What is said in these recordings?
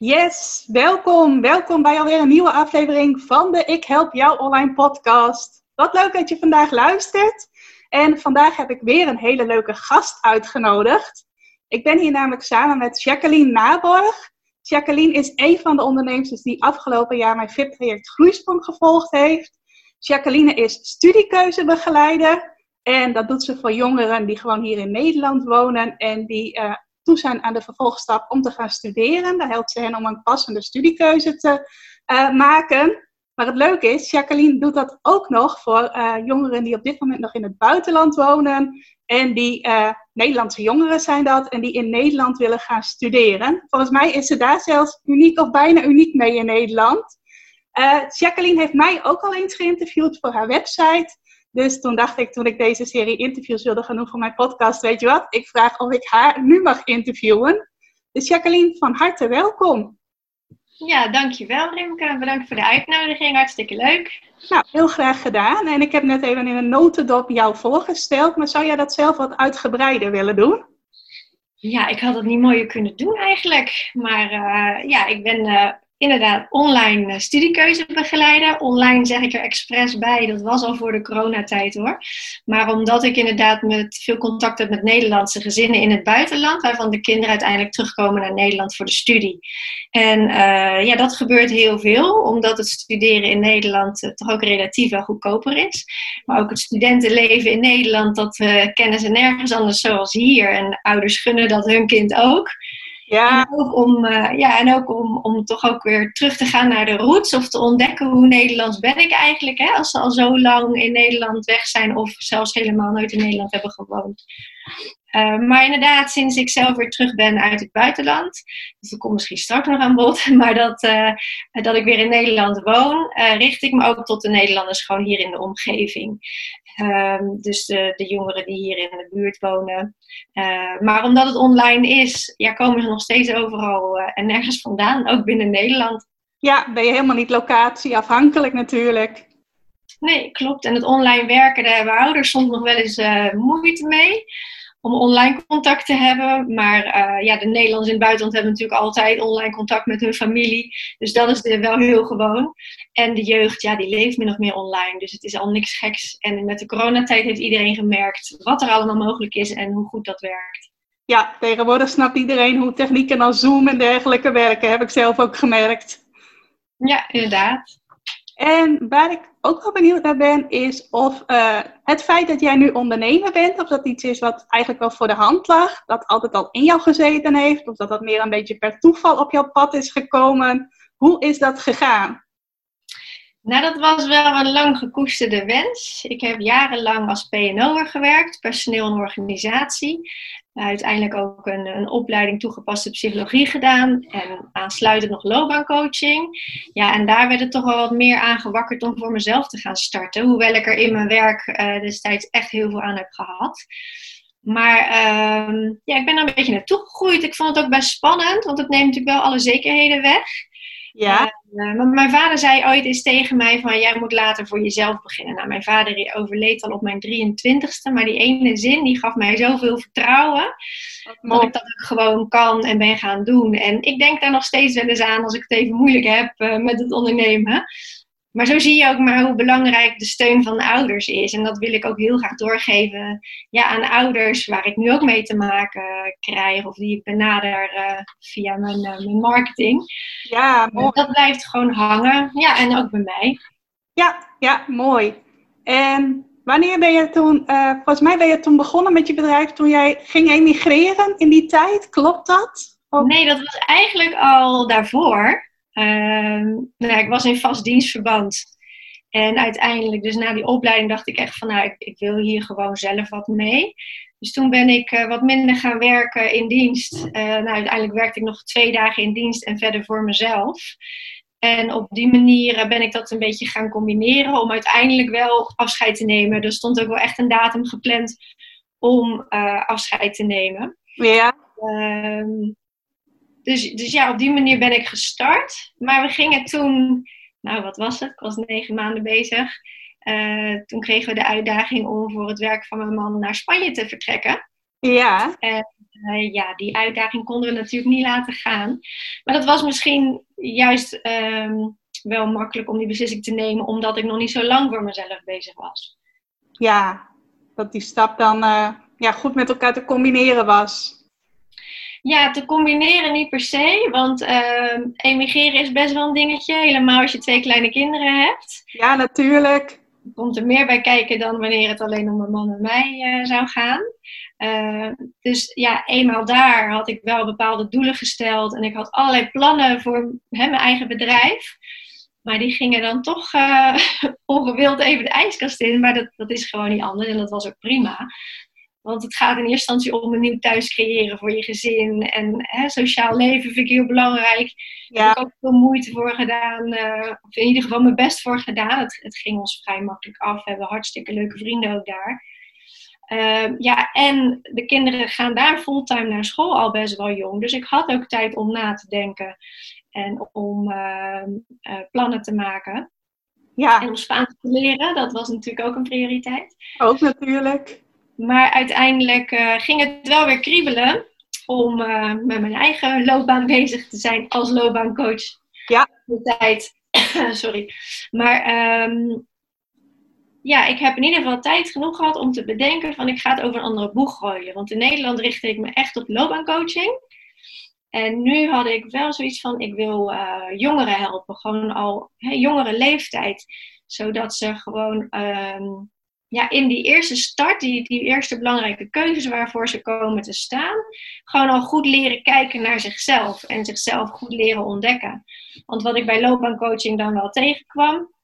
Yes, welkom. Welkom bij alweer een nieuwe aflevering van de Ik Help Jou Online podcast. Wat leuk dat je vandaag luistert. En vandaag heb ik weer een hele leuke gast uitgenodigd. Ik ben hier namelijk samen met Jacqueline Naborg. Jacqueline is een van de ondernemers die afgelopen jaar mijn VIP-traject Groeisprong gevolgd heeft. Jacqueline is studiekeuzebegeleider. En dat doet ze voor jongeren die gewoon hier in Nederland wonen en die uh, toe zijn aan de vervolgstap om te gaan studeren. Daar helpt ze hen om een passende studiekeuze te uh, maken. Maar het leuke is, Jacqueline doet dat ook nog voor uh, jongeren die op dit moment nog in het buitenland wonen. En die uh, Nederlandse jongeren zijn dat. En die in Nederland willen gaan studeren. Volgens mij is ze daar zelfs uniek of bijna uniek mee in Nederland. Jacqueline heeft mij ook al eens geïnterviewd voor haar website. Dus toen dacht ik, toen ik deze serie interviews wilde gaan doen voor mijn podcast, weet je wat? Ik vraag of ik haar nu mag interviewen. Dus Jacqueline, van harte welkom. Ja, dankjewel Rimke. Bedankt voor de uitnodiging. Hartstikke leuk. Nou, heel graag gedaan. En ik heb net even in een notendop jou voorgesteld. Maar zou jij dat zelf wat uitgebreider willen doen? Ja, ik had het niet mooier kunnen doen eigenlijk. Maar uh, ja, ik ben uh, inderdaad online eh, studiekeuze begeleiden. Online zeg ik er expres bij, dat was al voor de coronatijd hoor. Maar omdat ik inderdaad met veel contact heb met Nederlandse gezinnen in het buitenland, waarvan de kinderen uiteindelijk terugkomen naar Nederland voor de studie. En uh, ja, dat gebeurt heel veel, omdat het studeren in Nederland uh, toch ook relatief wel goedkoper is. Maar ook het studentenleven in Nederland, dat kennen ze nergens anders zoals hier. En ouders gunnen dat hun kind ook. Ja. En ook, om, uh, ja, en ook om, om toch ook weer terug te gaan naar de roots of te ontdekken hoe Nederlands ben ik eigenlijk. Hè, als ze al zo lang in Nederland weg zijn of zelfs helemaal nooit in Nederland hebben gewoond. Uh, maar inderdaad, sinds ik zelf weer terug ben uit het buitenland, dus dat komt misschien straks nog aan bod, maar dat, uh, dat ik weer in Nederland woon, richt ik me ook tot de Nederlanders gewoon hier in de omgeving. Um, dus de, de, jongeren die hier in de buurt wonen. Uh, maar omdat het online is, ja, komen ze nog steeds overal uh, en nergens vandaan, ook binnen Nederland. Ja, ben je helemaal niet locatieafhankelijk natuurlijk. Nee, klopt. En het online werken, daar hebben ouders soms nog wel eens uh, moeite mee om online contact te hebben. Maar uh, ja, de Nederlanders in het buitenland hebben natuurlijk altijd online contact met hun familie. Dus dat is er wel heel gewoon. En de jeugd, ja, die leeft min of meer online. Dus het is al niks geks. En met de coronatijd heeft iedereen gemerkt wat er allemaal mogelijk is en hoe goed dat werkt. Ja, tegenwoordig snapt iedereen hoe technieken als Zoom en dergelijke werken. Heb ik zelf ook gemerkt. Ja, inderdaad. En waar ik ook wel benieuwd naar ben, is of uh, het feit dat jij nu ondernemer bent, of dat iets is wat eigenlijk wel voor de hand lag, dat altijd al in jou gezeten heeft, of dat dat meer een beetje per toeval op jouw pad is gekomen. Hoe is dat gegaan? Nou, dat was wel een lang gekoesterde wens. Ik heb jarenlang als PNO'er gewerkt, personeel en organisatie. Uiteindelijk ook een, een opleiding toegepaste psychologie gedaan en aansluitend nog loopbaancoaching. Ja, en daar werd het toch wel wat meer aangewakkerd om voor mezelf te gaan starten. Hoewel ik er in mijn werk uh, destijds echt heel veel aan heb gehad. Maar uh, ja, ik ben er een beetje naartoe gegroeid. Ik vond het ook best spannend, want het neemt natuurlijk wel alle zekerheden weg. Ja. Maar mijn vader zei ooit eens tegen mij van, jij moet later voor jezelf beginnen. Nou, mijn vader overleed al op mijn 23ste, maar die ene zin die gaf mij zoveel vertrouwen. Dat ik dat ook gewoon kan en ben gaan doen. En ik denk daar nog steeds wel eens aan als ik het even moeilijk heb uh, met het ondernemen. Maar zo zie je ook maar hoe belangrijk de steun van de ouders is. En dat wil ik ook heel graag doorgeven ja, aan ouders waar ik nu ook mee te maken krijg. Of die ik benader uh, via mijn, uh, mijn marketing. Ja, mooi. Dat blijft gewoon hangen. Ja, en ook bij mij. Ja, ja, mooi. En wanneer ben je toen, uh, volgens mij ben je toen begonnen met je bedrijf toen jij ging emigreren in die tijd. Klopt dat? Of? Nee, dat was eigenlijk al daarvoor. Ehm, nou, ik was in vast dienstverband. En uiteindelijk, dus na die opleiding, dacht ik echt van, nou, ik, ik wil hier gewoon zelf wat mee. Dus toen ben ik uh, wat minder gaan werken in dienst. Uh, nou, uiteindelijk werkte ik nog twee dagen in dienst en verder voor mezelf. En op die manier ben ik dat een beetje gaan combineren om uiteindelijk wel afscheid te nemen. Er stond ook wel echt een datum gepland om afscheid te nemen. Ja. Ehm, dus, dus ja, op die manier ben ik gestart. Maar we gingen toen, nou wat was het? Ik was negen maanden bezig. Uh, toen kregen we de uitdaging om voor het werk van mijn man naar Spanje te vertrekken. Ja. En uh, ja, die uitdaging konden we natuurlijk niet laten gaan. Maar dat was misschien juist um, wel makkelijk om die beslissing te nemen, omdat ik nog niet zo lang voor mezelf bezig was. Ja, dat die stap dan uh, ja, goed met elkaar te combineren was. Ja, te combineren niet per se, want uh, emigreren is best wel een dingetje, helemaal als je twee kleine kinderen hebt. Ja, natuurlijk. Komt er meer bij kijken dan wanneer het alleen om mijn man en mij uh, zou gaan. Uh, dus ja, eenmaal daar had ik wel bepaalde doelen gesteld en ik had allerlei plannen voor hè, mijn eigen bedrijf. Maar die gingen dan toch uh, ongewild even de ijskast in. Maar dat, dat is gewoon niet anders en dat was ook prima. Want het gaat in eerste instantie om een nieuw thuis creëren voor je gezin. En hè, sociaal leven vind ik heel belangrijk. Daar heb ik ook veel moeite voor gedaan. Uh, of in ieder geval mijn best voor gedaan. Het, het, ging ons vrij makkelijk af. We hebben hartstikke leuke vrienden ook daar. Uh, ja, en de kinderen gaan daar fulltime naar school al best wel jong. Dus ik had ook tijd om na te denken. En om uh, plannen te maken. Ja. En om Spaans te leren. Dat was natuurlijk ook een prioriteit. Ook natuurlijk. Maar uiteindelijk uh, ging het wel weer kriebelen om uh, met mijn eigen loopbaan bezig te zijn als loopbaancoach. Ja. De tijd. Sorry. Maar um, ja, ik heb in ieder geval tijd genoeg gehad om te bedenken van ik ga het over een andere boeg gooien. Want in Nederland richtte ik me echt op loopbaancoaching. En nu had ik wel zoiets van ik wil uh, jongeren helpen. Gewoon al hè, jongere leeftijd. Zodat ze gewoon um, ja, in die eerste start, die, die eerste belangrijke keuzes waarvoor ze komen te staan, gewoon al goed leren kijken naar zichzelf en zichzelf goed leren ontdekken. Want wat ik bij loopbaancoaching dan wel tegenkwam,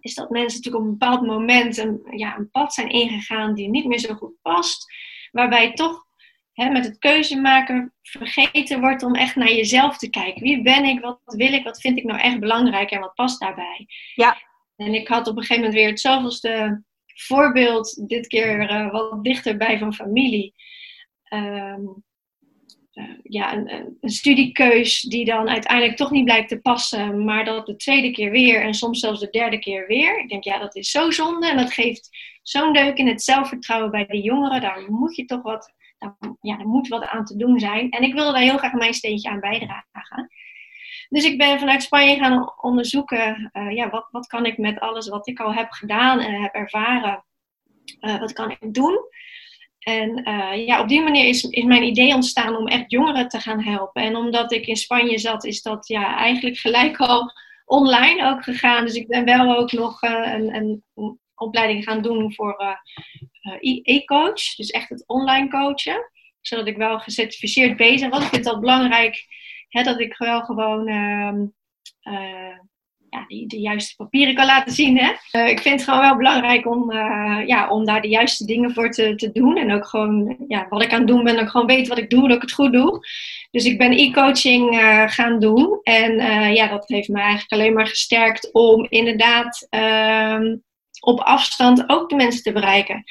is dat mensen natuurlijk op een bepaald moment een, ja, een pad zijn ingegaan die niet meer zo goed past, waarbij toch hè, met het keuze maken vergeten wordt om echt naar jezelf te kijken. Wie ben ik? Wat wil ik? Wat vind ik nou echt belangrijk en wat past daarbij? Ja. En ik had op een gegeven moment weer het zoveelste voorbeeld, dit keer uh, wat dichterbij van familie. Um, uh, ja, een, een, studiekeus die dan uiteindelijk toch niet blijkt te passen, maar dat de tweede keer weer en soms zelfs de derde keer weer. Ik denk, ja, dat is zo zonde en dat geeft zo'n deuk in het zelfvertrouwen bij de jongeren. Daar moet je toch wat, daar, ja, er moet wat aan te doen zijn. En ik wilde daar heel graag mijn steentje aan bijdragen. Dus ik ben vanuit Spanje gaan onderzoeken, uh, ja, wat, wat kan ik met alles wat ik al heb gedaan en heb ervaren, uh, wat kan ik doen? En uh, ja, op die manier is, is mijn idee ontstaan om echt jongeren te gaan helpen. En omdat ik in Spanje zat, is dat ja, eigenlijk gelijk al online ook gegaan. Dus ik ben wel ook nog een, een, opleiding gaan doen voor e-coach. Dus echt het online coachen. Zodat ik wel gecertificeerd bezig was. Ik vind dat belangrijk Dat ik wel gewoon uh, uh, ja, de juiste papieren kan laten zien. Hè? Uh, ik vind het gewoon wel belangrijk om, eh, ja, om daar de juiste dingen voor te, te doen. En ook gewoon ja, wat ik aan het doen ben, dat ik gewoon weet wat ik doe, dat ik het goed doe. Dus ik ben e-coaching gaan doen. En ja, dat heeft me eigenlijk alleen maar gesterkt om inderdaad ehm, op afstand ook de mensen te bereiken.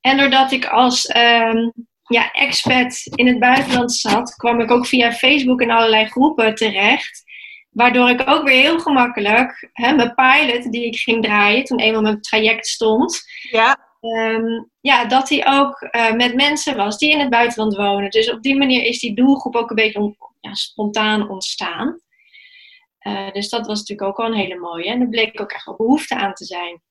En doordat ik als ehm, ja, expat in het buitenland zat, kwam ik ook via Facebook in allerlei groepen terecht. Waardoor ik ook weer heel gemakkelijk hè, mijn pilot die ik ging draaien, toen eenmaal mijn traject stond, ja, um, ja dat die ook uh, met mensen was die in het buitenland wonen. Dus op die manier is die doelgroep ook een beetje on, ja, spontaan ontstaan. Uh, dus dat was natuurlijk ook al een hele mooie. En er bleek ook echt wel behoefte aan te zijn.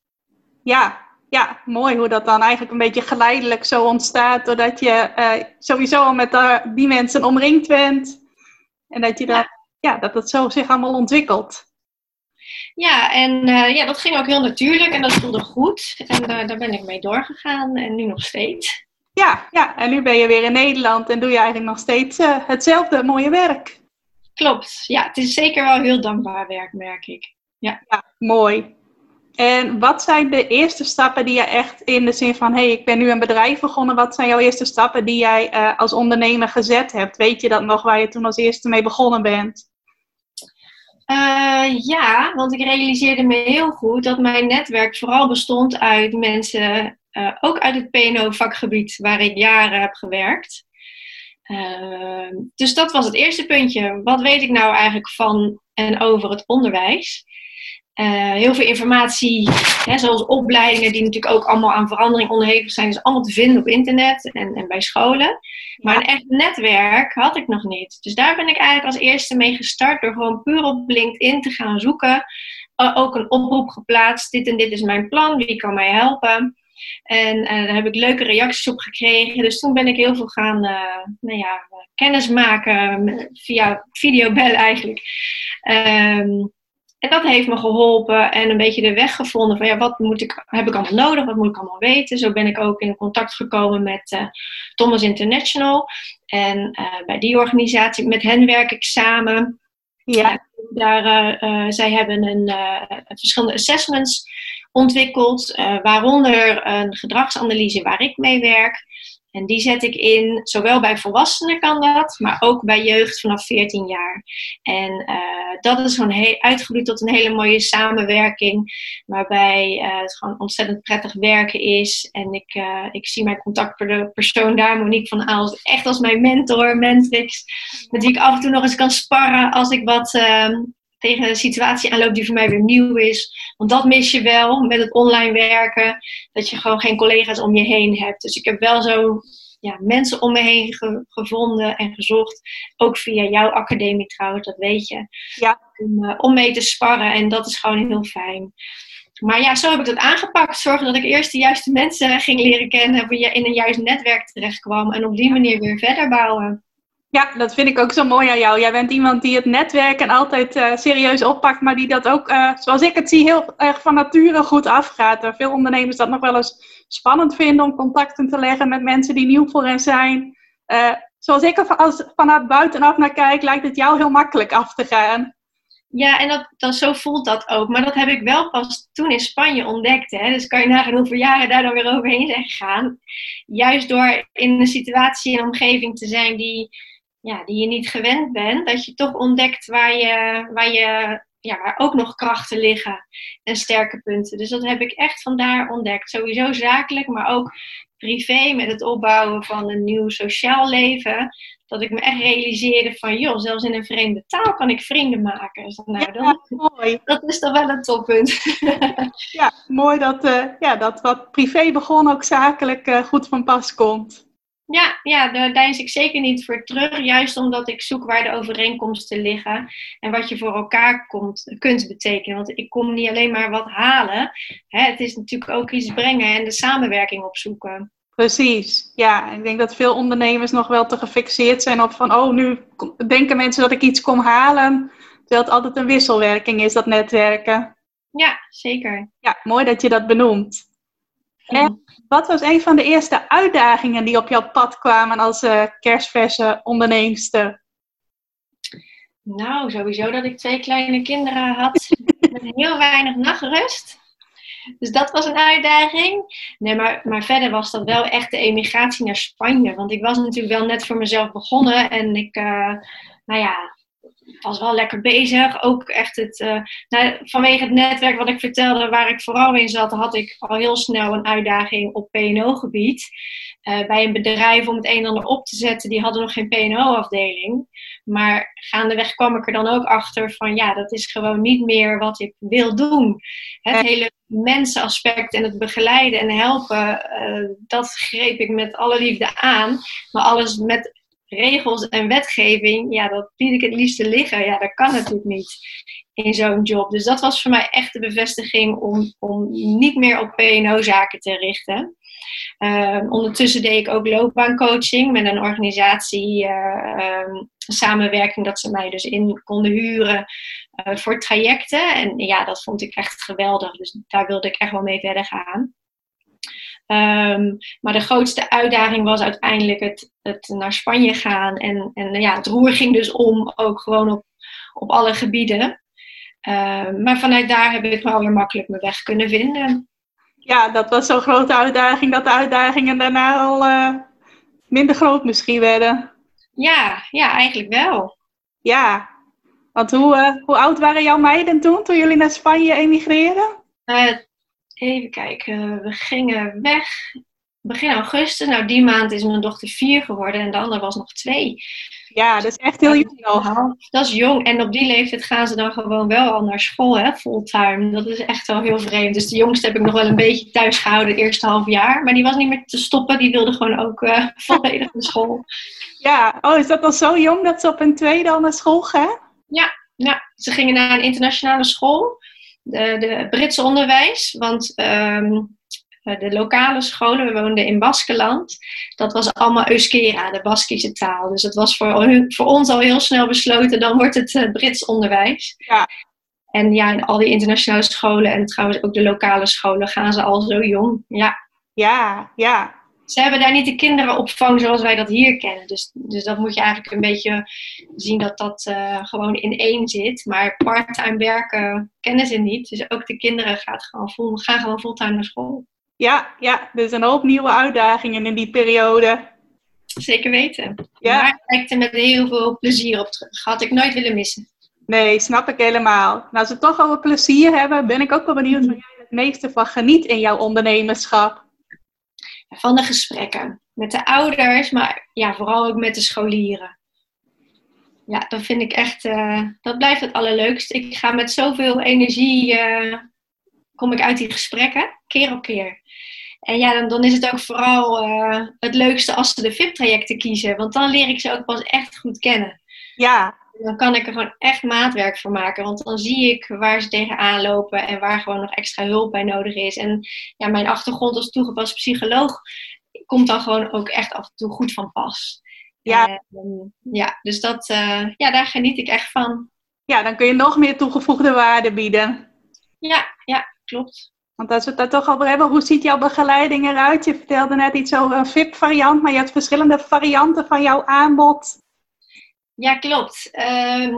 Ja, ja, mooi hoe dat dan eigenlijk een beetje geleidelijk zo ontstaat. Doordat je uh, sowieso al met uh, die mensen omringd bent. En dat je dat, ja. ja, dat het zo zich allemaal ontwikkelt. Ja, en uh, ja, dat ging ook heel natuurlijk en dat voelde goed. En daar ben ik mee doorgegaan en nu nog steeds. Ja, ja, en nu ben je weer in Nederland en doe je eigenlijk nog steeds hetzelfde mooie werk. Klopt, ja, het is zeker wel heel dankbaar werk, merk ik. Ja, ja mooi. En wat zijn de eerste stappen die je echt in de zin van, hey, ik ben nu een bedrijf begonnen. Wat zijn jouw eerste stappen die jij uh, als ondernemer gezet hebt? Weet je dat nog waar je toen als eerste mee begonnen bent? Uh, ja, want ik realiseerde me heel goed dat mijn netwerk vooral bestond uit mensen, uh, ook uit het PNO-vakgebied waar ik jaren heb gewerkt. Dus dat was het eerste puntje. Wat weet ik nou eigenlijk van en over het onderwijs? Uh, heel veel informatie, hè, zoals opleidingen, die natuurlijk ook allemaal aan verandering onderhevig zijn, is allemaal te vinden op internet en, en bij scholen. Maar een echt netwerk had ik nog niet. Dus daar ben ik eigenlijk als eerste mee gestart door gewoon puur op LinkedIn te gaan zoeken. Uh, ook een oproep geplaatst: dit en dit is mijn plan, wie kan mij helpen? En uh, daar heb ik leuke reacties op gekregen. Dus toen ben ik heel veel gaan nou ja, kennis maken via videobel eigenlijk. Um, en dat heeft me geholpen en een beetje de weg gevonden van ja, wat moet ik, heb ik allemaal nodig, wat moet ik allemaal weten. Zo ben ik ook in contact gekomen met uh, Thomas International. En uh, bij die organisatie, met hen werk ik samen. Ja. daar, uh, zij hebben een, verschillende assessments ontwikkeld, waaronder een gedragsanalyse waar ik mee werk. En die zet ik in, zowel bij volwassenen kan dat, maar ook bij jeugd vanaf 14 jaar. En uh, dat is gewoon uitgegroeid tot een hele mooie samenwerking, waarbij uh, het gewoon ontzettend prettig werken is. En ik, uh, ik zie mijn contactpersoon daar, Monique van Aals, echt als mijn mentor, mentrix, met wie ik af en toe nog eens kan sparren als ik wat ehm, tegen een situatie aanloopt die voor mij weer nieuw is. Want dat mis je wel met het online werken, dat je gewoon geen collega's om je heen hebt. Dus ik heb wel zo ja, mensen om me heen gevonden en gezocht. Ook via jouw academie trouwens, dat weet je. Ja. Om, uh, om mee te sparren en dat is gewoon heel fijn. Maar ja, zo heb ik dat aangepakt. Zorgen dat ik eerst de juiste mensen ging leren kennen, in een juist netwerk terecht kwam en op die manier weer verder bouwen. Ja, dat vind ik ook zo mooi aan jou. Jij bent iemand die het netwerken altijd uh, serieus oppakt, maar die dat ook, uh, zoals ik het zie, heel erg van nature goed afgaat. Uh, veel ondernemers dat nog wel eens spannend vinden om contacten te leggen met mensen die nieuw voor hen zijn. zoals ik er vanuit buitenaf naar kijk, lijkt het jou heel makkelijk af te gaan. Ja, en dat, dat, zo voelt dat ook. Maar dat heb ik wel pas toen in Spanje ontdekt. Hè. Dus kan je nagaan hoeveel jaren daar dan weer overheen zijn gegaan. Juist door in een situatie en omgeving te zijn die ja, die je niet gewend bent, dat je toch ontdekt waar, je, waar, je, ja, waar ook nog krachten liggen en sterke punten. Dus dat heb ik echt vandaar ontdekt. Sowieso zakelijk, maar ook privé met het opbouwen van een nieuw sociaal leven. Dat ik me echt realiseerde van, joh, zelfs in een vreemde taal kan ik vrienden maken. Dus nou, ja, mooi. Dat is toch wel een toppunt. ja, mooi dat, uh, ja, dat wat privé begon ook zakelijk uh, goed van pas komt. Ja, ja, daar deins ik zeker niet voor terug. Juist omdat ik zoek waar de overeenkomsten liggen. En wat je voor elkaar komt, kunt betekenen. Want ik kom niet alleen maar wat halen. Hè, het is natuurlijk ook iets brengen en de samenwerking opzoeken. Precies, ja. Ik denk dat veel ondernemers nog wel te gefixeerd zijn op van... oh, nu denken mensen dat ik iets kom halen. Terwijl het altijd een wisselwerking is, dat netwerken. Ja, zeker. Ja, mooi dat je dat benoemt. En wat was een van de eerste uitdagingen die op jouw pad kwamen als uh, kerstverse onderneemster? Nou, sowieso dat ik twee kleine kinderen had met heel weinig nachtrust. Dus dat was een uitdaging. Nee, maar, maar verder was dat wel echt de emigratie naar Spanje. Want ik was natuurlijk wel net voor mezelf begonnen. En ik, uh, nou ja, was wel lekker bezig. Ook echt het, uh, nou, vanwege het netwerk wat ik vertelde, waar ik vooral in zat, had ik al heel snel een uitdaging op PNO-gebied. Uh, eh, bij een bedrijf om het een en ander op te zetten, die hadden nog geen PNO-afdeling. Maar gaandeweg kwam ik er dan ook achter van ja, dat is gewoon niet meer wat ik wil doen. Het hele mensenaspect en het begeleiden en helpen, uh, dat greep ik met alle liefde aan. Maar alles met regels en wetgeving, ja, dat bied ik het liefste liggen. Ja, dat kan natuurlijk niet in zo'n job. Dus dat was voor mij echt de bevestiging om, om niet meer op PNO-zaken te richten. Uh, ondertussen deed ik ook loopbaancoaching met een organisatie, uh, samenwerking, dat ze mij dus in konden huren uh, voor trajecten. En ja, dat vond ik echt geweldig. Dus daar wilde ik echt wel mee verder gaan. Um, maar de grootste uitdaging was uiteindelijk het, het naar Spanje gaan. En, en ja, het roer ging dus om, ook gewoon op, op alle gebieden. Um, maar vanuit daar heb ik wel weer makkelijk mijn weg kunnen vinden. Ja, dat was zo'n grote uitdaging dat de uitdagingen daarna al uh, minder groot misschien werden. Ja, ja, eigenlijk wel. Ja, Want hoe, hoe oud waren jouw meiden toen, toen jullie naar Spanje emigreerden? Even kijken, we gingen weg begin augustus. Nou, die maand is mijn dochter vier geworden en de andere was nog twee. Ja, dat is echt heel jong. Dat is jong. En op die leeftijd gaan ze dan gewoon wel al naar school, hè, fulltime. Dat is echt wel heel vreemd. Dus de jongste heb ik nog wel een beetje thuis gehouden het eerste half jaar. Maar die was niet meer te stoppen. Die wilde gewoon ook uh, volledig naar school. Ja, oh, is dat al zo jong dat ze op een tweede al naar school gaan? Ja, ja, ze gingen naar een internationale school. De, de Britse onderwijs. Want ehm, eh, de lokale scholen, we woonden in Baskeland, dat was allemaal Euskera, de Baskische taal. Dus het was voor, voor ons al heel snel besloten, dan wordt het uh, Brits onderwijs. Ja. En ja, in al die internationale scholen en trouwens ook de lokale scholen gaan ze al zo jong. Ja, ja. ja. Ze hebben daar niet de kinderenopvang zoals wij dat hier kennen. Dus, dus dat moet je eigenlijk een beetje zien dat dat uh, gewoon in één zit. Maar parttime werken kennen ze niet. Dus ook de kinderen gaat gewoon full, gaan gewoon fulltime naar school. Ja, ja, dus een hoop nieuwe uitdagingen in die periode. Zeker weten. Ja. Maar ik kijk er met heel veel plezier op terug. Had ik nooit willen missen. Nee, snap ik helemaal. Nou, als we toch al wat plezier hebben, ben ik ook wel benieuwd waar jij het meeste van geniet in jouw ondernemerschap. Van de gesprekken met de ouders, maar ja, vooral ook met de scholieren. Ja, dat vind ik echt, uh, dat blijft het allerleukste. Ik ga met zoveel energie, uh, kom ik uit die gesprekken, keer op keer. En ja, dan, dan is het ook vooral uh, het leukste als ze de VIP-trajecten kiezen. Want dan leer ik ze ook pas echt goed kennen. Ja. Dan kan ik er gewoon echt maatwerk voor maken. Want dan zie ik waar ze tegenaan lopen en waar gewoon nog extra hulp bij nodig is. En ja, mijn achtergrond als toegepast psycholoog komt dan gewoon ook echt af en toe goed van pas. Ja. En, ja, dus dat, uh, ja, daar geniet ik echt van. Ja, dan kun je nog meer toegevoegde waarde bieden. Ja, ja, klopt. Want als we het daar toch over hebben, hoe ziet jouw begeleiding eruit? Je vertelde net iets over een VIP-variant, maar je hebt verschillende varianten van jouw aanbod. Ja, klopt. Ehm,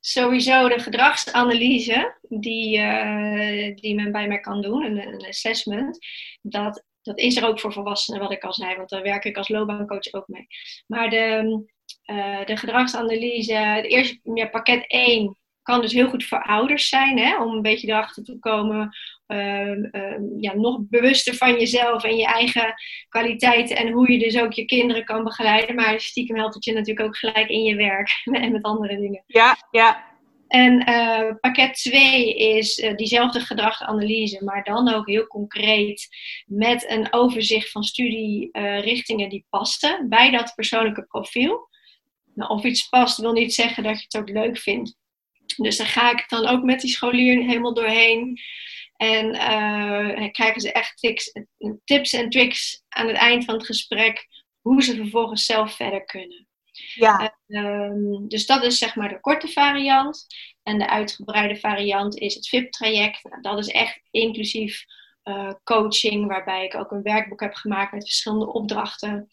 sowieso de gedragsanalyse die, uh, die men bij mij kan doen, een, assessment, dat, dat is er ook voor volwassenen, wat ik al zei, want daar werk ik als loopbaancoach ook mee. Maar de, uh, de gedragsanalyse, het eerste ja, pakket 1 kan dus heel goed voor ouders zijn, hè, om een beetje erachter te komen, uh, ja, nog bewuster van jezelf en je eigen kwaliteiten en hoe je dus ook je kinderen kan begeleiden. Maar stiekem helpt het je natuurlijk ook gelijk in je werk en met andere dingen. Ja, ja. En uh, pakket 2 is uh, diezelfde gedragsanalyse, maar dan ook heel concreet met een overzicht van studierichtingen die passen bij dat persoonlijke profiel. Nou, of iets past wil niet zeggen dat je het ook leuk vindt. Dus daar ga ik dan ook met die scholier helemaal doorheen. En uh, krijgen ze echt tips, tips en tricks aan het eind van het gesprek hoe ze vervolgens zelf verder kunnen. Ja. Um, dus dat is zeg maar de korte variant. En de uitgebreide variant is het VIP-traject. Nou, dat is echt inclusief uh, coaching, waarbij ik ook een werkboek heb gemaakt met verschillende opdrachten.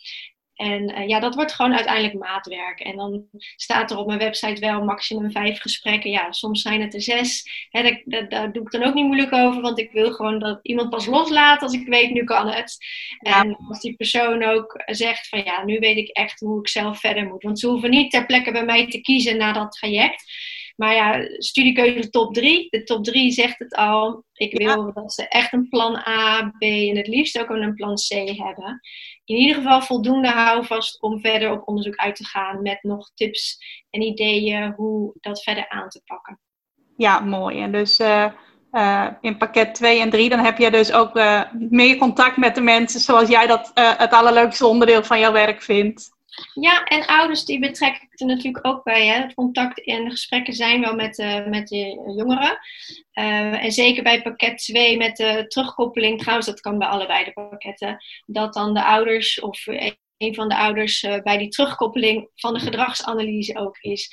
En uh, ja, dat wordt gewoon uiteindelijk maatwerk. En dan staat er op mijn website wel maximum vijf gesprekken. Ja, soms zijn het er zes. Hè, daar, daar, daar, doe ik dan ook niet moeilijk over, want ik wil gewoon dat iemand pas loslaat als ik weet, nu kan het. En als die persoon ook zegt van ja, nu weet ik echt hoe ik zelf verder moet. Want ze hoeven niet ter plekke bij mij te kiezen na dat traject. Maar ja, studiekeuze top 3. De top 3 zegt het al. Ik wil dat ze echt een plan A, B en het liefst ook een plan C hebben. In ieder geval voldoende houvast om verder op onderzoek uit te gaan met nog tips en ideeën hoe dat verder aan te pakken. Ja, mooi. En dus uh, uh, in pakket 2 en 3, dan heb je dus ook uh, meer contact met de mensen zoals jij dat het allerleukste onderdeel van jouw werk vindt. Ja, en ouders die betrek ik er natuurlijk ook bij. Hè. Het contact en gesprekken zijn wel met, uh, met de jongeren. Uh, en zeker bij pakket 2 met de terugkoppeling, trouwens dat kan bij allebei de pakketten, dat dan de ouders of een van de ouders uh, bij die terugkoppeling van de gedragsanalyse ook is.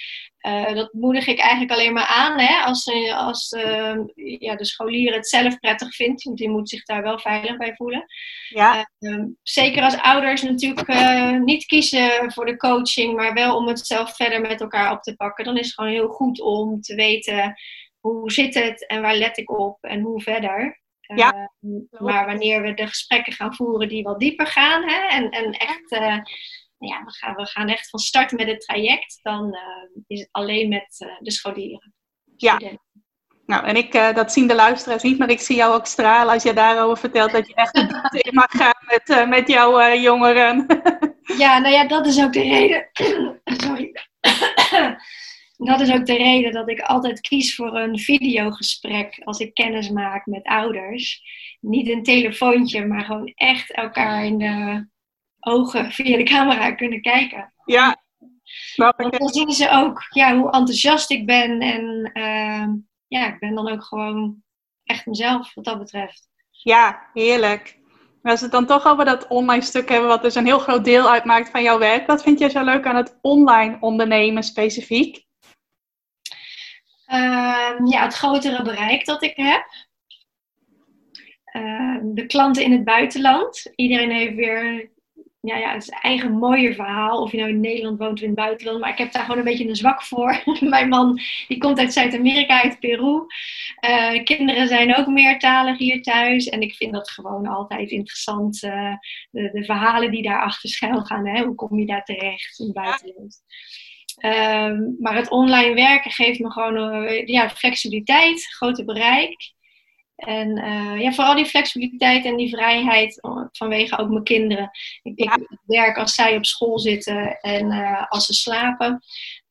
Uh, dat moedig ik eigenlijk alleen maar aan hè, als, als uh, ja, de scholier het zelf prettig vindt, want die moet zich daar wel veilig bij voelen. Ja. Ehm, zeker als ouders natuurlijk eh, niet kiezen voor de coaching, maar wel om het zelf verder met elkaar op te pakken, dan is het gewoon heel goed om te weten hoe zit het en waar let ik op en hoe verder. Ja. maar wanneer we de gesprekken gaan voeren die wat dieper gaan hè, en, en echt ja, we, gaan, we gaan echt van start met het traject. Dan is het alleen met de scholieren. Ja. Nou, en ik, dat zien de luisteraars niet, maar ik zie jou ook stralen als je daarover vertelt dat je echt in mag gaan met, met jouw jongeren. ja, nou ja, dat is ook de reden. Sorry dat is ook de reden dat ik altijd kies voor een videogesprek als ik kennis maak met ouders. Niet een telefoontje, maar gewoon echt elkaar in de ogen via de camera kunnen kijken. Ja, Want dan zien ze ook ja, hoe enthousiast ik ben. En uh, ja, ik ben dan ook gewoon echt mezelf wat dat betreft. Ja, heerlijk. Als we het dan toch over dat online stuk hebben, wat dus een heel groot deel uitmaakt van jouw werk. Wat vind jij zo leuk aan het online ondernemen specifiek? Ehm, ja, het grotere bereik dat ik heb. Ehm, de klanten in het buitenland. Iedereen heeft weer ja, ja, zijn eigen mooie verhaal. Of je nou in Nederland woont of in het buitenland. Maar ik heb daar gewoon een beetje een zwak voor. Mijn man die komt uit Zuid-Amerika, uit Peru. Uh, kinderen zijn ook meertalig hier thuis. En ik vind dat gewoon altijd interessant. Uh, de, de, verhalen die daarachter schuil gaan. Hè? Hoe kom je daar terecht in het buitenland? Ehm, maar het online werken geeft me gewoon uh, ja, flexibiliteit, groter bereik. En uh, ja, vooral die flexibiliteit en die vrijheid vanwege ook mijn kinderen. Ik, ik werk als zij op school zitten en uh, als ze slapen.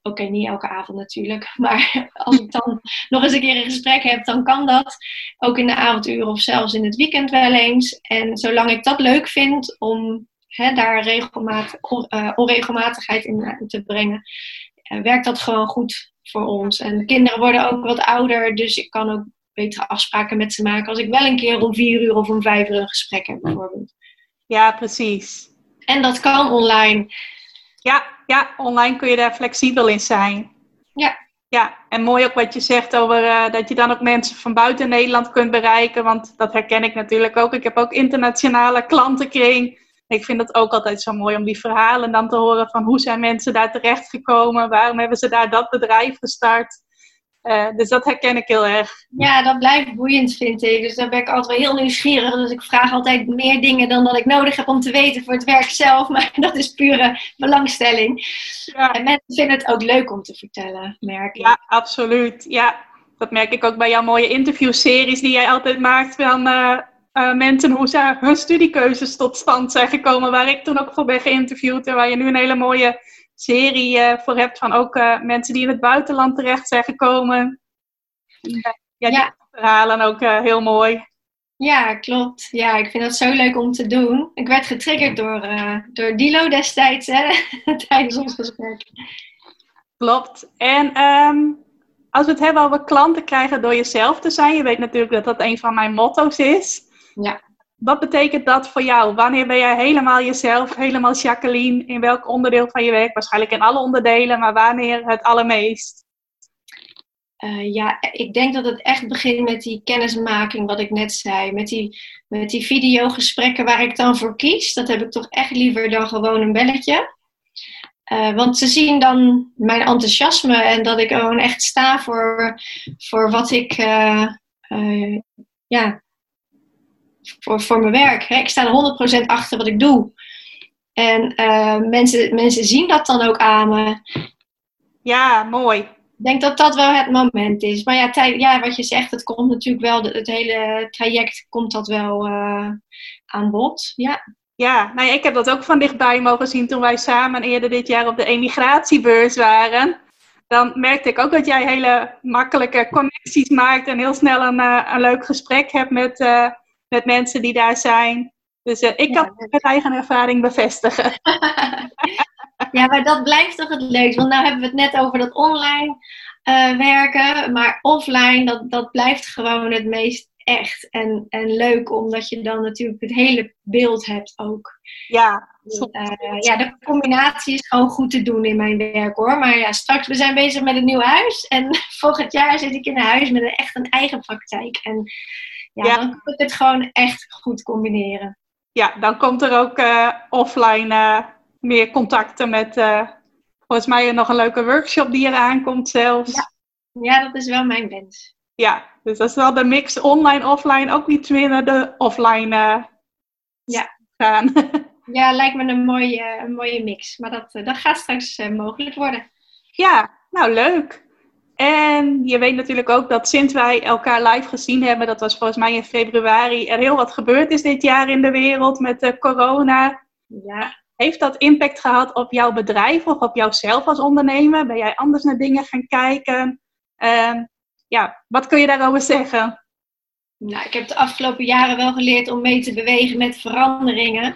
Oké, niet elke avond natuurlijk. Maar als ik dan nog eens een keer een gesprek heb, dan kan dat. Ook in de avonduren of zelfs in het weekend wel eens. En zolang ik dat leuk vind om hè, daar regelmatig, uh, onregelmatigheid in te brengen, werkt dat gewoon goed voor ons. En de kinderen worden ook wat ouder, dus ik kan ook betere afspraken met ze maken als ik wel een keer om vier uur of om vijf uur een gesprek heb, bijvoorbeeld. Ja, precies. En dat kan online. Ja, ja, online kun je daar flexibel in zijn. Ja. Ja, en mooi ook wat je zegt over uh, dat je dan ook mensen van buiten Nederland kunt bereiken. Want dat herken ik natuurlijk ook. Ik heb ook internationale klantenkring. Ik vind het ook altijd zo mooi om die verhalen dan te horen van hoe zijn mensen daar terecht gekomen, waarom hebben ze daar dat bedrijf gestart. Uh, dus dat herken ik heel erg. Ja, dat blijft boeiend, vind ik. Dus daar ben ik altijd wel heel nieuwsgierig. Dus ik vraag altijd meer dingen dan dat ik nodig heb om te weten voor het werk zelf. Maar dat is pure belangstelling. Ja. En mensen vinden het ook leuk om te vertellen, merk ik. Ja, absoluut. Ja, dat merk ik ook bij jouw mooie interviewseries die jij altijd maakt. Van, uh, uh, mensen hoe ze hun studiekeuzes tot stand zijn gekomen, waar ik toen ook voor ben geïnterviewd en waar je nu een hele mooie serie uh, voor hebt van ook uh, mensen die in het buitenland terecht zijn gekomen. ja, die verhalen ook heel mooi. Ja, klopt. Ja, ik vind dat zo leuk om te doen. Ik werd getriggerd door, door Dilo destijds, hè, tijdens ons gesprek. Klopt. En um, als we het hebben over klanten krijgen door jezelf te zijn, je weet natuurlijk dat dat een van mijn motto's is. Ja. Wat betekent dat voor jou? Wanneer ben jij helemaal jezelf, helemaal Jacqueline? In welk onderdeel van je werk? Waarschijnlijk in alle onderdelen, maar wanneer het allermeest? Uh, ja, ik denk dat het echt begint met die kennismaking, wat ik net zei. Met die, met die videogesprekken waar ik dan voor kies. Dat heb ik toch echt liever dan gewoon een belletje. Uh, want ze zien dan mijn enthousiasme en dat ik gewoon echt sta voor, voor wat ik uh, ja, voor, voor mijn werk. Hè? Ik sta er 100% achter wat ik doe. En uh, mensen, mensen zien dat dan ook aan me. Ja, mooi. Ik denk dat dat wel het moment is. Maar ja, ja wat je zegt, het komt natuurlijk wel, het hele traject komt dat wel uh, aan bod. Ja. Ja, nou ja, ik heb dat ook van dichtbij mogen zien toen wij samen eerder dit jaar op de emigratiebeurs waren. Dan merkte ik ook dat jij hele makkelijke connecties maakt en heel snel een, uh, een leuk gesprek hebt met, met mensen die daar zijn. Dus uh, ik kan het met eigen ervaring bevestigen. ja, maar dat blijft toch het leukste. Want nu hebben we het net over dat online uh, werken. Maar offline, dat, dat blijft gewoon het meest echt en, en leuk. Omdat je dan natuurlijk het hele beeld hebt ook. Ja. Uh, ja, de combinatie is gewoon goed te doen in mijn werk hoor. Maar ja, straks, we zijn bezig met een nieuw huis. En volgend jaar zit ik in een huis met een, echt een eigen praktijk. En ja, dan kan ik het gewoon echt goed combineren. Ja, dan komt er ook uh, offline uh, meer contacten met, uh, volgens mij nog een leuke workshop die eraan komt zelfs. Ja. ja, dat is wel mijn wens. Ja, dus dat is wel de mix online, offline, ook niet meer naar de offline ja. gaan. Ja, lijkt me een mooie, een mooie mix. Maar dat, dat gaat straks mogelijk worden. Ja, nou leuk. En je weet natuurlijk ook dat sinds wij elkaar live gezien hebben, dat was volgens mij in februari, er heel wat gebeurd is dit jaar in de wereld met de corona. Ja. Heeft dat impact gehad op jouw bedrijf of op jouzelf als ondernemer? Ben jij anders naar dingen gaan kijken? Uh, ja, wat kun je daarover zeggen? Nou, ik heb de afgelopen jaren wel geleerd om mee te bewegen met veranderingen.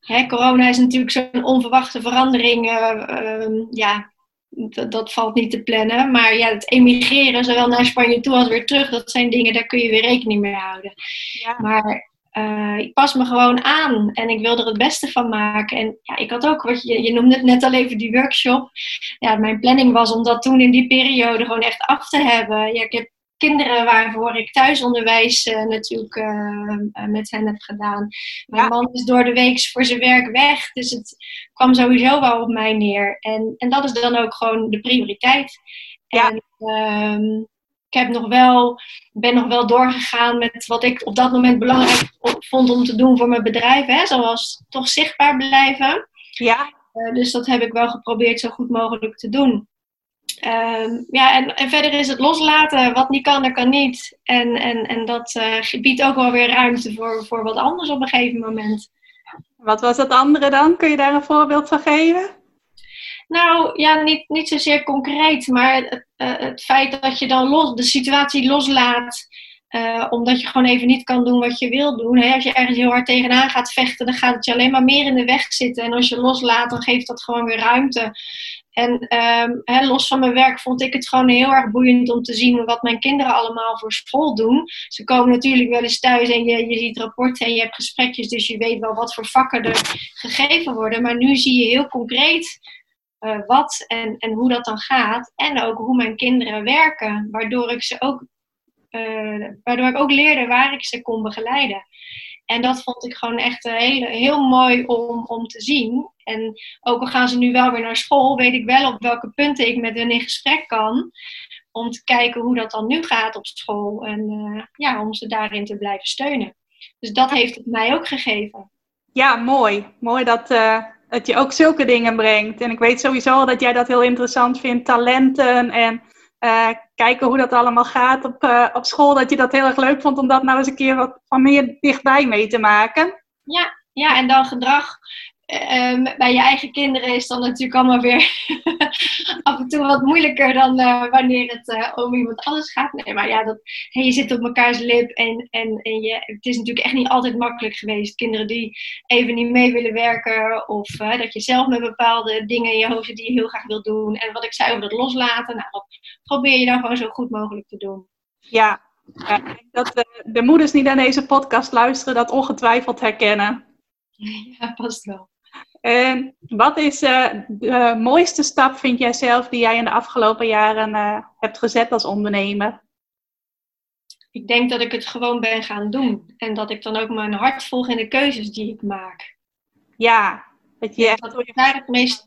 Hè, corona is natuurlijk zo'n onverwachte verandering. Uh, ja, dat, dat, valt niet te plannen. Maar ja, het emigreren, zowel naar Spanje toe als weer terug, dat zijn dingen, daar kun je weer rekening mee houden. Ja. Maar uh, ik pas me gewoon aan en ik wil er het beste van maken. En ja, ik had ook, wat je, je noemde het net al even, die workshop. Ja, mijn planning was om dat toen in die periode gewoon echt af te hebben. Ja, ik heb kinderen waarvoor ik thuisonderwijs uh, natuurlijk uh, met hen heb gedaan. Mijn man is door de week voor zijn werk weg, dus het kwam sowieso wel op mij neer. En, en dat is dan ook gewoon de prioriteit. Ja. En, ehm, ik heb nog wel, ben nog wel doorgegaan met wat ik op dat moment belangrijk vond om te doen voor mijn bedrijf. Hè, zoals toch zichtbaar blijven. Ja. Uh, dus dat heb ik wel geprobeerd zo goed mogelijk te doen. Um, ja, en, en, verder is het loslaten. Wat niet kan, dat kan niet. En, en, en dat uh, biedt ook wel weer ruimte voor, voor wat anders op een gegeven moment. Wat was het andere dan? Kun je daar een voorbeeld van geven? Nou, ja, niet, niet zozeer concreet, maar het, uh, het feit dat je dan los, de situatie loslaat. Uh, omdat je gewoon even niet kan doen wat je wil doen. Hè? Als je ergens heel hard tegenaan gaat vechten, dan gaat het je alleen maar meer in de weg zitten. En als je loslaat, dan geeft dat gewoon weer ruimte. En um, los van mijn werk vond ik het gewoon heel erg boeiend om te zien wat mijn kinderen allemaal voor school doen. Ze komen natuurlijk wel eens thuis en je, je ziet rapporten en je hebt gesprekjes, dus je weet wel wat voor vakken er gegeven worden. Maar nu zie je heel concreet uh, wat en, en hoe dat dan gaat. En ook hoe mijn kinderen werken, waardoor ik ze ook, uh, waardoor ik ook leerde waar ik ze kon begeleiden. En dat vond ik gewoon echt heel, heel mooi om, om te zien. En ook al gaan ze nu wel weer naar school, weet ik wel op welke punten ik met hen in gesprek kan. Om te kijken hoe dat dan nu gaat op school. En uh, ja, om ze daarin te blijven steunen. Dus dat heeft het mij ook gegeven. Ja, mooi. Mooi dat, uh, dat je ook zulke dingen brengt. En ik weet sowieso dat jij dat heel interessant vindt. Talenten en uh, kijken hoe dat allemaal gaat op, uh, op school. Dat je dat heel erg leuk vond om dat nou eens een keer wat van meer dichtbij mee te maken. Ja, ja en dan gedrag um, bij je eigen kinderen is dan natuurlijk allemaal weer af en toe wat moeilijker dan uh, wanneer het uh, om iemand anders gaat. Nee, maar ja, dat, hey, je zit op mekaars lip en, en, en je, het is natuurlijk echt niet altijd makkelijk geweest. Kinderen die even niet mee willen werken of uh, dat je zelf met bepaalde dingen in je hoofd zit die je heel graag wilt doen. En wat ik zei over dat loslaten, nou, dat probeer je dan gewoon zo goed mogelijk te doen. Ja, ja dat de, de moeders die naar deze podcast luisteren dat ongetwijfeld herkennen. Ja, past wel. En wat is uh, de mooiste stap, vind jij zelf, die jij in de afgelopen jaren uh, hebt gezet als ondernemer? Ik denk dat ik het gewoon ben gaan doen. En dat ik dan ook mijn hart volg in de keuzes die ik maak. Ja, dat je door je... daar het meest.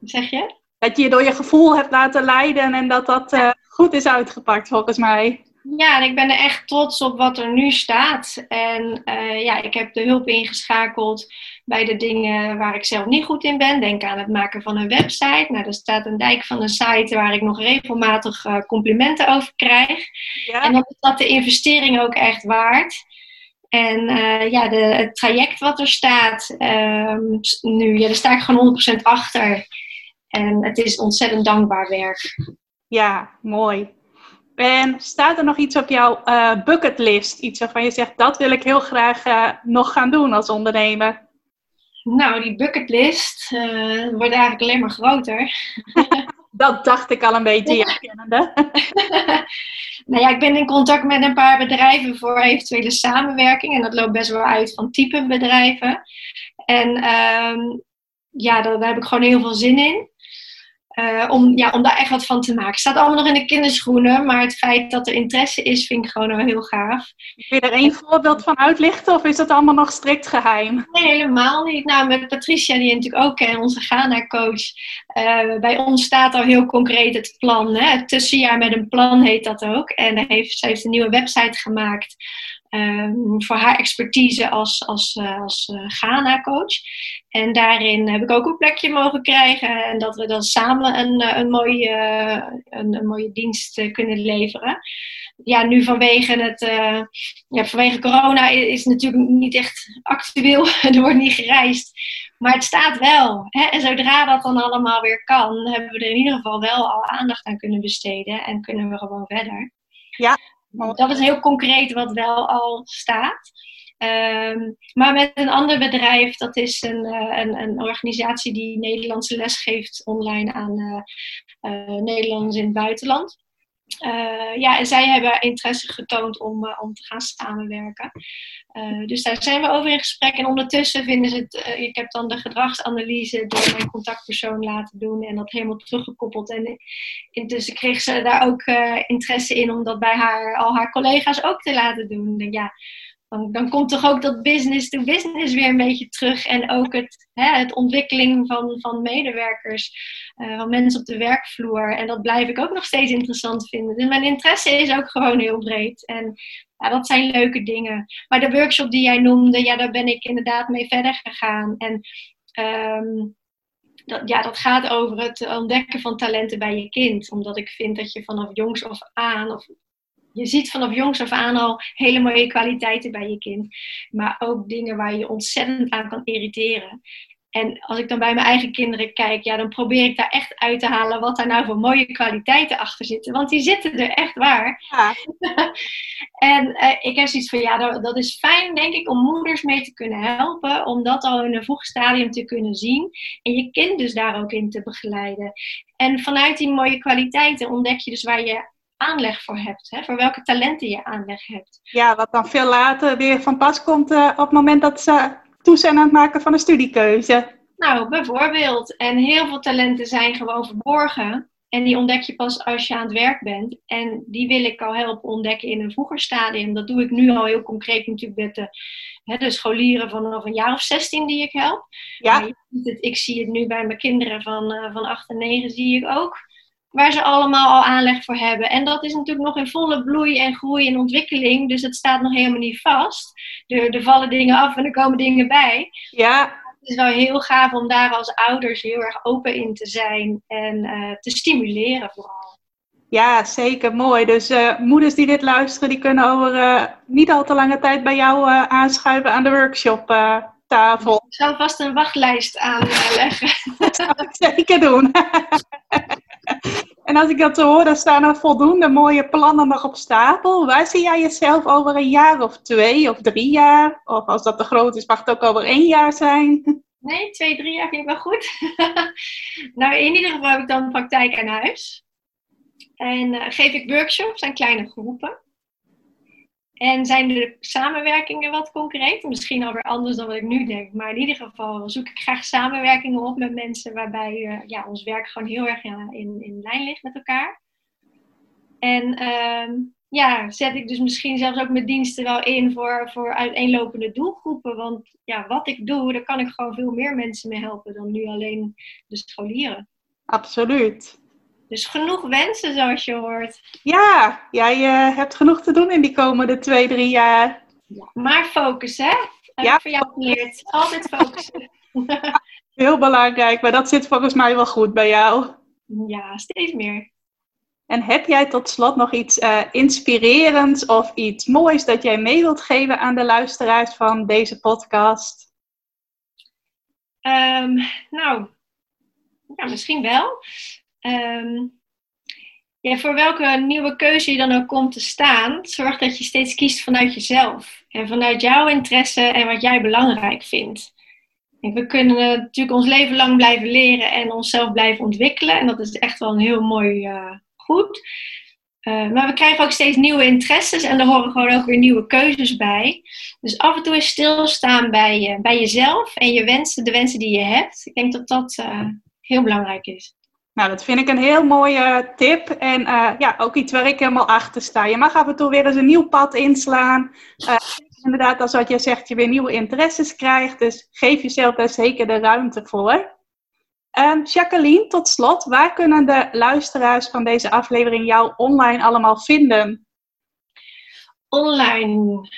Zeg je? Dat je je door je gevoel hebt laten leiden en dat dat uh, goed is uitgepakt, volgens mij. Ja, en ik ben er echt trots op wat er nu staat. En uh, ja, ik heb de hulp ingeschakeld bij de dingen waar ik zelf niet goed in ben. Denk aan het maken van een website. Nou, er staat een dijk van een site waar ik nog regelmatig uh, complimenten over krijg. Ja. En dan is dat de investering ook echt waard. En uh, ja, de, het traject wat er staat, um, nu, ja, daar sta ik gewoon 100% achter. En het is ontzettend dankbaar werk. Ja, mooi. En staat er nog iets op jouw uh, bucketlist? Iets waarvan je zegt, dat wil ik heel graag uh, nog gaan doen als ondernemer? Nou, die bucketlist uh, wordt eigenlijk alleen maar groter. dat dacht ik al een beetje, ja. kennende. nou ja, ik ben in contact met een paar bedrijven voor eventuele samenwerking. En dat loopt best wel uit van type bedrijven. En um, ja, daar, daar heb ik gewoon heel veel zin in. Uh, om, ja, om daar echt wat van te maken. Het staat allemaal nog in de kinderschoenen, maar het feit dat er interesse is, vind ik gewoon wel heel gaaf. Kun je er één voorbeeld van uitlichten of is dat allemaal nog strikt geheim? Nee, helemaal niet. Nou, met Patricia, die je natuurlijk ook kent, onze Ghana-coach. Uh, bij ons staat al heel concreet het plan. Hè? Het tussenjaar met een plan heet dat ook. En heeft, ze heeft een nieuwe website gemaakt. Ehm, voor haar expertise als, als, als Ghana-coach. En daarin heb ik ook een plekje mogen krijgen. En dat we dan samen een, een, mooie, een, een mooie dienst kunnen leveren ja, nu vanwege, het, uh, ja, vanwege corona is het natuurlijk niet echt actueel. er wordt niet gereisd. Maar het staat wel. Hè? En zodra dat dan allemaal weer kan, hebben we er in ieder geval wel al aandacht aan kunnen besteden. En kunnen we gewoon verder. Ja. Dat is heel concreet wat wel al staat. Um, maar met een ander bedrijf, dat is een, uh, een, een, organisatie die Nederlandse les geeft online aan uh, uh, Nederlanders in het buitenland. Ja, en zij hebben interesse getoond om, om te gaan samenwerken. Dus daar zijn we over in gesprek. En ondertussen vinden ze het. ik heb dan de gedragsanalyse door mijn contactpersoon laten doen en dat helemaal teruggekoppeld. En intussen kreeg ze daar ook interesse in om dat bij haar, al haar collega's ook te laten doen. En ja, dan, dan komt toch ook dat business to business weer een beetje terug. En ook het, hè, het ontwikkeling van, van medewerkers, uh, van mensen op de werkvloer. En dat blijf ik ook nog steeds interessant vinden. Dus mijn interesse is ook gewoon heel breed. En ja, dat zijn leuke dingen. Maar de workshop die jij noemde, ja, daar ben ik inderdaad mee verder gegaan. En um, dat, ja, dat gaat over het ontdekken van talenten bij je kind. Omdat ik vind dat je vanaf jongs af aan, of je ziet vanaf jongs af aan al hele mooie kwaliteiten bij je kind. Maar ook dingen waar je ontzettend aan kan irriteren. En als ik dan bij mijn eigen kinderen kijk, ja, dan probeer ik daar echt uit te halen wat daar nou voor mooie kwaliteiten achter zitten. Want die zitten er echt waar. Ja. en uh, ik heb zoiets van, ja, dat, dat, is fijn, denk ik, om moeders mee te kunnen helpen. Om dat al in een vroeg stadium te kunnen zien. En je kind dus daar ook in te begeleiden. En vanuit die mooie kwaliteiten ontdek je dus waar je aanleg voor hebt. Hè? Voor welke talenten je aanleg hebt. Ja, wat dan veel later weer van pas komt uh, op het moment dat ze toe zijn aan het maken van een studiekeuze. Nou, bijvoorbeeld. En heel veel talenten zijn gewoon verborgen. En die ontdek je pas als je aan het werk bent. En die wil ik al helpen ontdekken in een vroeger stadium. Dat doe ik nu al heel concreet natuurlijk met de, hè, de scholieren vanaf een jaar of 16 die ik help. Ja. ik zie het nu bij mijn kinderen van, uh, van 8 en 9 zie ik ook waar ze allemaal al aanleg voor hebben. En dat is natuurlijk nog in volle bloei en groei en ontwikkeling. Dus het staat nog helemaal niet vast. Er, er vallen dingen af en er komen dingen bij. Ja. Het is wel heel gaaf om daar als ouders heel erg open in te zijn en uh, te stimuleren vooral. Ja, zeker mooi. Dus uh, moeders die dit luisteren, die kunnen over uh, niet al te lange tijd bij jou aanschuiven aan de workshop tafel. Ik zal vast een wachtlijst aanleggen. dat zou ik zeker doen. En als ik dat hoor, dan staan er voldoende mooie plannen nog op stapel. Waar zie jij jezelf over een jaar of twee of drie jaar? Of als dat te groot is, mag het ook over één jaar zijn? Nee, twee, drie jaar vind ik wel goed. nou, in ieder geval heb ik dan praktijk aan huis. En uh, geef ik workshops aan kleine groepen. En zijn de samenwerkingen wat concreet? Misschien alweer anders dan wat ik nu denk. Maar in ieder geval zoek ik graag samenwerkingen op met mensen waarbij uh, ja, ons werk gewoon heel erg in, in lijn ligt met elkaar. En uh, ja, zet ik dus misschien zelfs ook mijn diensten wel in voor, voor uiteenlopende doelgroepen. Want ja, wat ik doe, daar kan ik gewoon veel meer mensen mee helpen dan nu alleen de scholieren. Absoluut. Dus genoeg wensen, zoals je hoort. Ja, jij uh, hebt genoeg te doen in die komende twee, drie jaar. Ja, maar focus, hè? Heb ja. van jou geleerd. Altijd focussen. Heel belangrijk, maar dat zit volgens mij wel goed bij jou. Ja, steeds meer. En heb jij tot slot nog iets uh, inspirerends of iets moois dat jij mee wilt geven aan de luisteraars van deze podcast? Um, nou, ja, misschien wel. Um, ja, voor welke nieuwe keuze je dan ook komt te staan, zorg dat je steeds kiest vanuit jezelf. En vanuit jouw interesse en wat jij belangrijk vindt. We kunnen natuurlijk ons leven lang blijven leren en onszelf blijven ontwikkelen. En dat is echt wel een heel mooi uh, goed. Uh, maar we krijgen ook steeds nieuwe interesses en er horen gewoon ook weer nieuwe keuzes bij. Dus af en toe is stilstaan bij, uh, bij jezelf en je wensen, de wensen die je hebt. Ik denk dat dat heel belangrijk is. Nou, dat vind ik een heel mooie tip. En uh, ja, ook iets waar ik helemaal achter sta. Je mag af en toe weer eens een nieuw pad inslaan. Uh, inderdaad, als wat je zegt, je weer nieuwe interesses krijgt. Dus geef jezelf daar zeker de ruimte voor. Um, Jacqueline, tot slot, waar kunnen de luisteraars van deze aflevering jou online allemaal vinden? Online.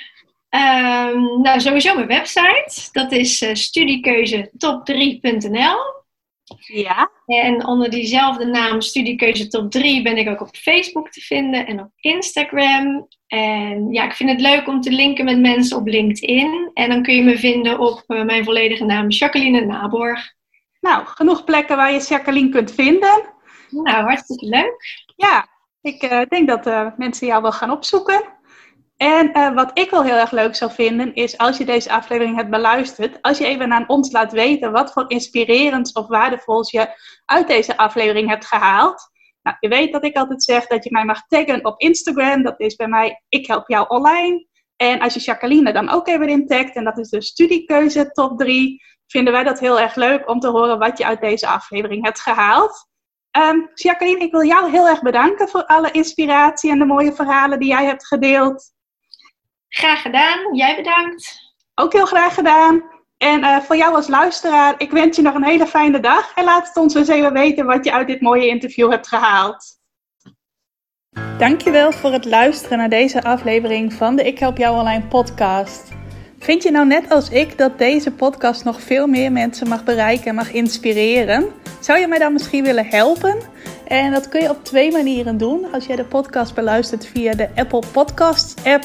Ehm, nou, sowieso mijn website. Dat is uh, studiekeuzetop3.nl. Ja. En onder diezelfde naam Studiekeuze Top 3 ben ik ook op Facebook te vinden en op Instagram. En ja, ik vind het leuk om te linken met mensen op LinkedIn. En dan kun je me vinden op uh, mijn volledige naam Jacqueline Naborg. Nou, genoeg plekken waar je Jacqueline kunt vinden. Nou, hartstikke leuk. Ja, ik uh, denk dat uh, mensen jou wel gaan opzoeken. En uh, wat ik wel heel erg leuk zou vinden, is als je deze aflevering hebt beluisterd, als je even aan ons laat weten wat voor inspirerends of waardevols je uit deze aflevering hebt gehaald. Nou, je weet dat ik altijd zeg dat je mij mag taggen op Instagram. Dat is bij mij Ik Help Jou Online. En als je Jacqueline dan ook even in tagt, en dat is de studiekeuze top 3, vinden wij dat heel erg leuk om te horen wat je uit deze aflevering hebt gehaald. Um, Jacqueline, ik wil jou heel erg bedanken voor alle inspiratie en de mooie verhalen die jij hebt gedeeld. Graag gedaan. Jij bedankt. Ook heel graag gedaan. En uh, voor jou als luisteraar, ik wens je nog een hele fijne dag. En laat het ons eens even weten wat je uit dit mooie interview hebt gehaald. Dankjewel voor het luisteren naar deze aflevering van de Ik Help Jou Online podcast. Vind je nou net als ik dat deze podcast nog veel meer mensen mag bereiken en mag inspireren? Zou je mij dan misschien willen helpen? En dat kun je op twee manieren doen. Als jij de podcast beluistert via de Apple Podcasts app